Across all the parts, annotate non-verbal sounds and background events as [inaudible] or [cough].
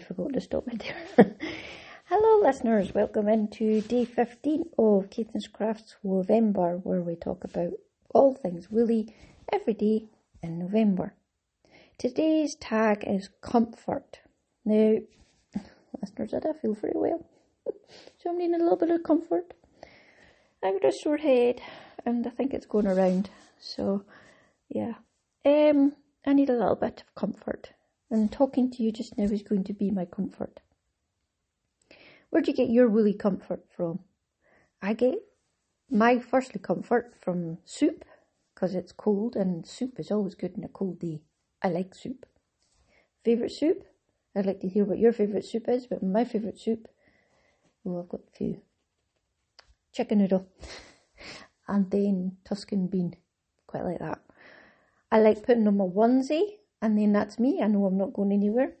forgot to stop it there. [laughs] Hello, listeners. Welcome into day 15 of Caitlin's Crafts Wovember, where we talk about all things woolly every day in November. Today's tag is comfort. Now, [laughs] listeners, I don't feel very well, [laughs] so I'm needing a little bit of comfort. I've got a sore head, and I think it's going around. So, yeah, um, I need a little bit of comfort, and talking to you just now is going to be my comfort. Where do you get your woolly comfort from? I get my firstly comfort from soup because it's cold and soup is always good in a cold day. I like soup. Favourite soup? I'd like to hear what your favourite soup is, but my favourite soup, oh, I've got a few. Chicken noodle. [laughs] and then Tuscan bean. Quite like that. I like putting on my onesie, and then that's me. I know I'm not going anywhere.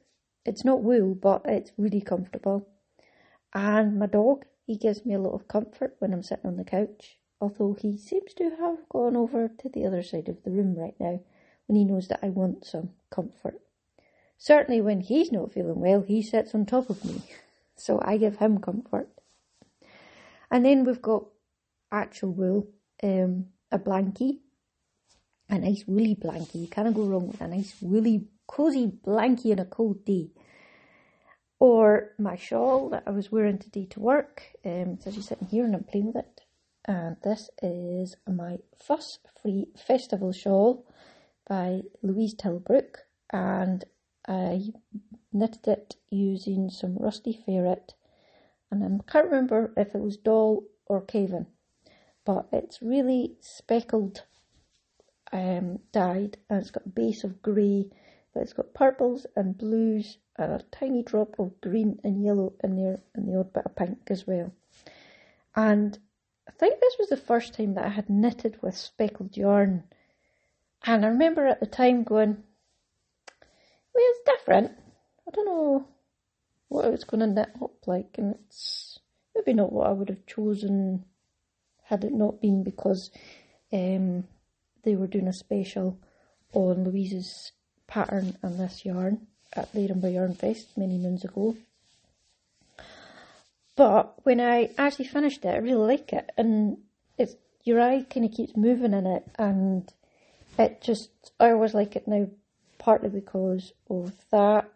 It's not wool, but it's really comfortable. And my dog, he gives me a lot of comfort when I'm sitting on the couch, although he seems to have gone over to the other side of the room right now when he knows that I want some comfort. Certainly when he's not feeling well, he sits on top of me. [laughs] So I give him comfort. And then we've got actual wool, um, a blankie, a nice woolly blankie. You can't go wrong with a nice woolly, cozy blankie on a cold day. Or my shawl that I was wearing today to work. Um, so she's sitting here and I'm playing with it. And this is my Fuss Free Festival shawl by Louise Tilbrook, and I knitted it using some rusty ferret, and I can't remember if it was doll or Caven, but it's really speckled um, dyed, and it's got a base of grey, but it's got purples and blues and a tiny drop of green and yellow in there, and the odd bit of pink as well. And I think this was the first time that I had knitted with speckled yarn and I remember at the time going, well, it's different. I don't know what it was going to knit up like, and it's maybe not what I would have chosen had it not been because um, they were doing a special on Louise's pattern and this yarn at the Edinburgh Yarn Fest many moons ago. But when I actually finished it, I really like it, and it's your eye kind of keeps moving in it, and it just, I always like it now, partly because of that,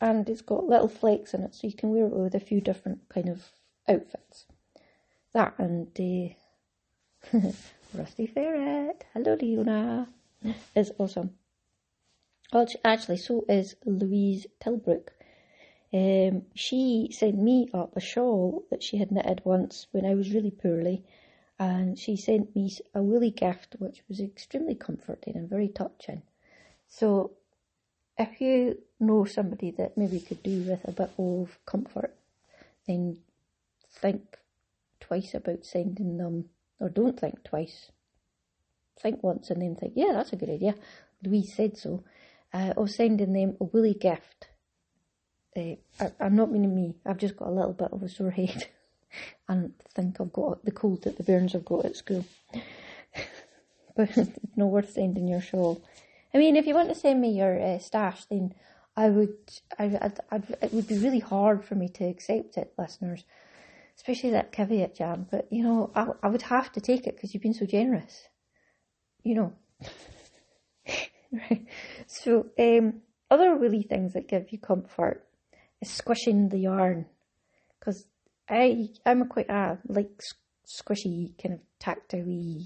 and it's got little flakes in it, so you can wear it with a few different kind of outfits. That and uh, [laughs] Rusty Ferret, hello Leona, is awesome. Well, actually, so is Louise Tilbrook. Um, she sent me up a shawl that she had knitted once when I was really poorly, and she sent me a woolly gift which was extremely comforting and very touching. So if you know somebody that maybe could do with a bit of comfort, then think twice about sending them, or don't think twice. Think once and then think, yeah, that's a good idea. Louise said so. Uh, of sending them a woolly gift. Uh, I, I'm not meaning me, I've just got a little bit of a sore head. [laughs] and think I've got the cold that the bairns have got at school. [laughs] but it's [laughs] not worth sending your shawl. I mean, if you want to send me your uh, stash, then I would, I, I'd, I'd, it would be really hard for me to accept it, listeners, especially that caveat jam. But you know, I, I would have to take it because you've been so generous. You know, right? [laughs] So, um, other woolly things that give you comfort is squishing the yarn because I I'm a quite uh, like squishy kind of tactile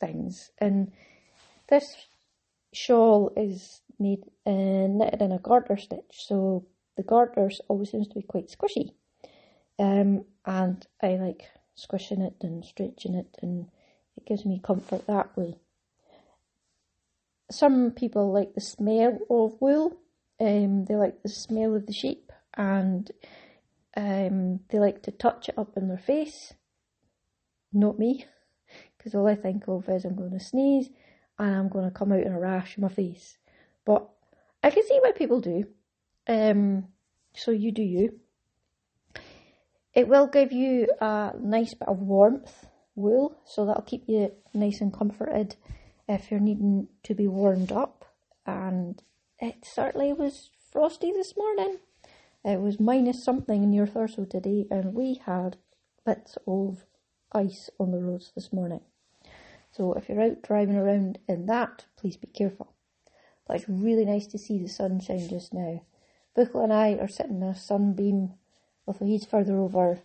things, and this shawl is made uh, knitted in a garter stitch, so the garters always seems to be quite squishy, um, and I like squishing it and stretching it, and it gives me comfort that way. Some people like the smell of wool. Um, they like the smell of the sheep, and um, they like to touch it up in their face. Not me, because all I think of is I'm going to sneeze and I'm going to come out in a rash in my face. But I can see why people do. Um, so you do you. It will give you mm-hmm. a nice bit of warmth, wool, so that'll keep you nice and comforted if you're needing to be warmed up. And it certainly was frosty this morning It was minus something in your Thurso today, and we had bits of ice on the roads this morning. So if you're out driving around in that, please be careful. But it's really nice to see the sunshine just now. Buchel and I are sitting in a sunbeam, although he's further over.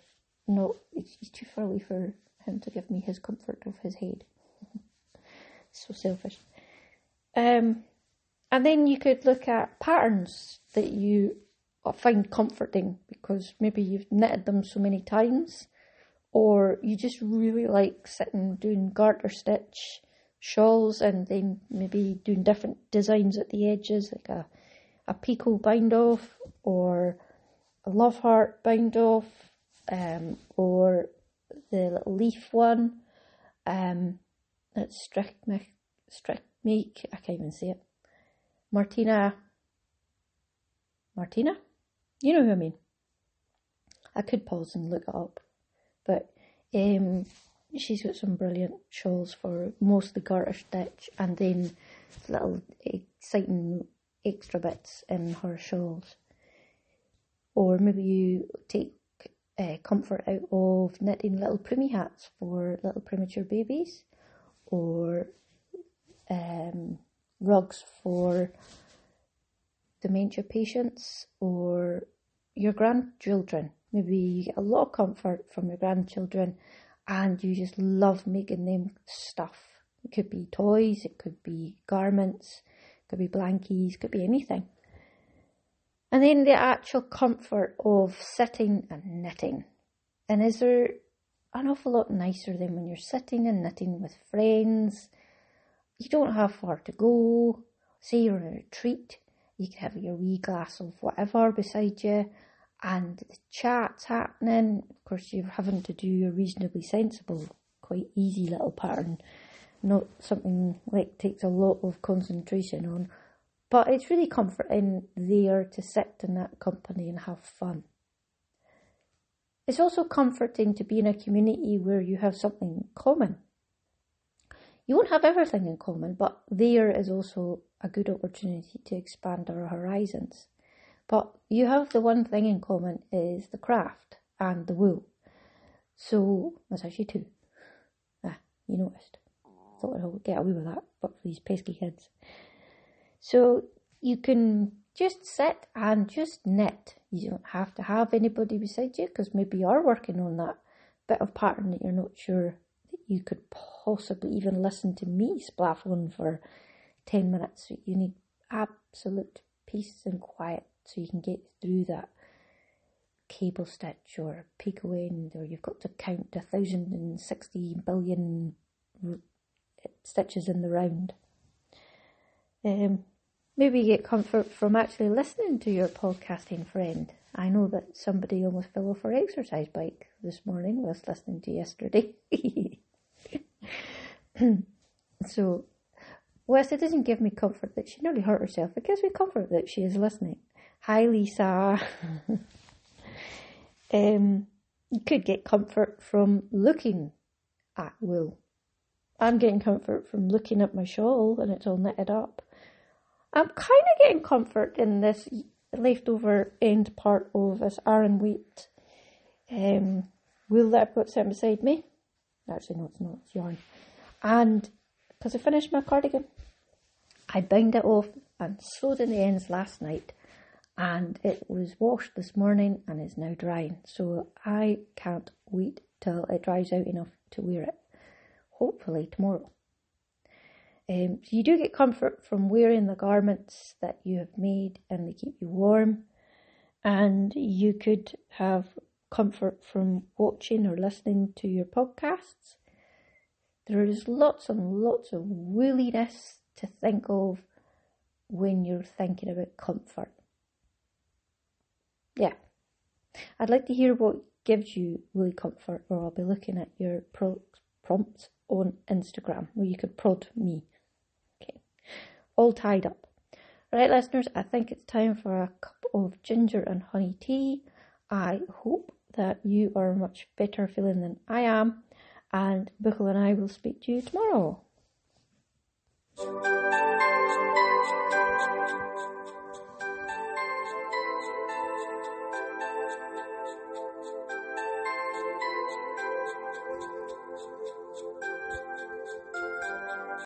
No, he's too far away for him to give me his comfort of his head. [laughs] so selfish. Um, and then you could look at patterns that you find comforting because maybe you've knitted them so many times, or you just really like sitting doing garter stitch shawls and then maybe doing different designs at the edges, like a, a picot bind off or love heart bind off, um, or the leaf one. Um, that's strict make, I can't even see it. Martina, Martina? You know who I mean. I could pause and look it up, but um, she's got some brilliant shawls for most of the garter stitch and then little exciting extra bits in her shawls. Or maybe you take uh, comfort out of knitting little preemie hats for little premature babies or um, rugs for dementia patients or your grandchildren. Maybe you get a lot of comfort from your grandchildren and you just love making them stuff. It could be toys, it could be garments, it could be blankies, it could be anything. And then the actual comfort of sitting and knitting. And is there an awful lot nicer than when you're sitting and knitting with friends? You don't have far to go. Say you're on a retreat, you can have your wee glass of whatever beside you, and the chat's happening. Of course, you're having to do a reasonably sensible, quite easy little pattern, not something like takes a lot of concentration on. But it's really comforting there to sit in that company and have fun. It's also comforting to be in a community where you have something common. You won't have everything in common, but there is also a good opportunity to expand our horizons. But you have the one thing in common is the craft and the wool. So that's actually two. Ah, you noticed. Thought I'd get away with that, but for these pesky kids. So you can just sit and just knit. You don't have to have anybody beside you because maybe you are working on that bit of pattern that you're not sure that you could possibly even listen to me splaff on for 10 minutes. You need absolute peace and quiet so you can get through that cable stitch or picot end or you've got to count a thousand and sixty billion stitches in the round. Um, maybe you get comfort from actually listening to your podcasting friend. I know that somebody almost fell off her exercise bike this morning whilst listening to yesterday. [laughs] so, whilst it doesn't give me comfort that she nearly hurt herself, it gives me comfort that she is listening. Hi, Lisa. [laughs] um, you could get comfort from looking at wool. I'm getting comfort from looking at my shawl and it's all knitted up. I'm kind of getting comfort in this leftover end part of this Aran weight um, wool that I've got sitting beside me. Actually, no, it's not. It's yarn. And because I finished my cardigan, I bound it off and sewed in the ends last night. And it was washed this morning and is now drying. So I can't wait till it dries out enough to wear it. Hopefully tomorrow. Um, so you do get comfort from wearing the garments that you have made and they keep you warm. And you could have comfort from watching or listening to your podcasts. There is lots and lots of woolliness to think of when you're thinking about comfort. Yeah. I'd like to hear what gives you woolly comfort, or I'll be looking at your pro- prompts on Instagram where you could prod me all tied up. Right, listeners, I think it's time for a cup of ginger and honey tea. I hope that you are much better feeling than I am, and Buchel and I will speak to you tomorrow.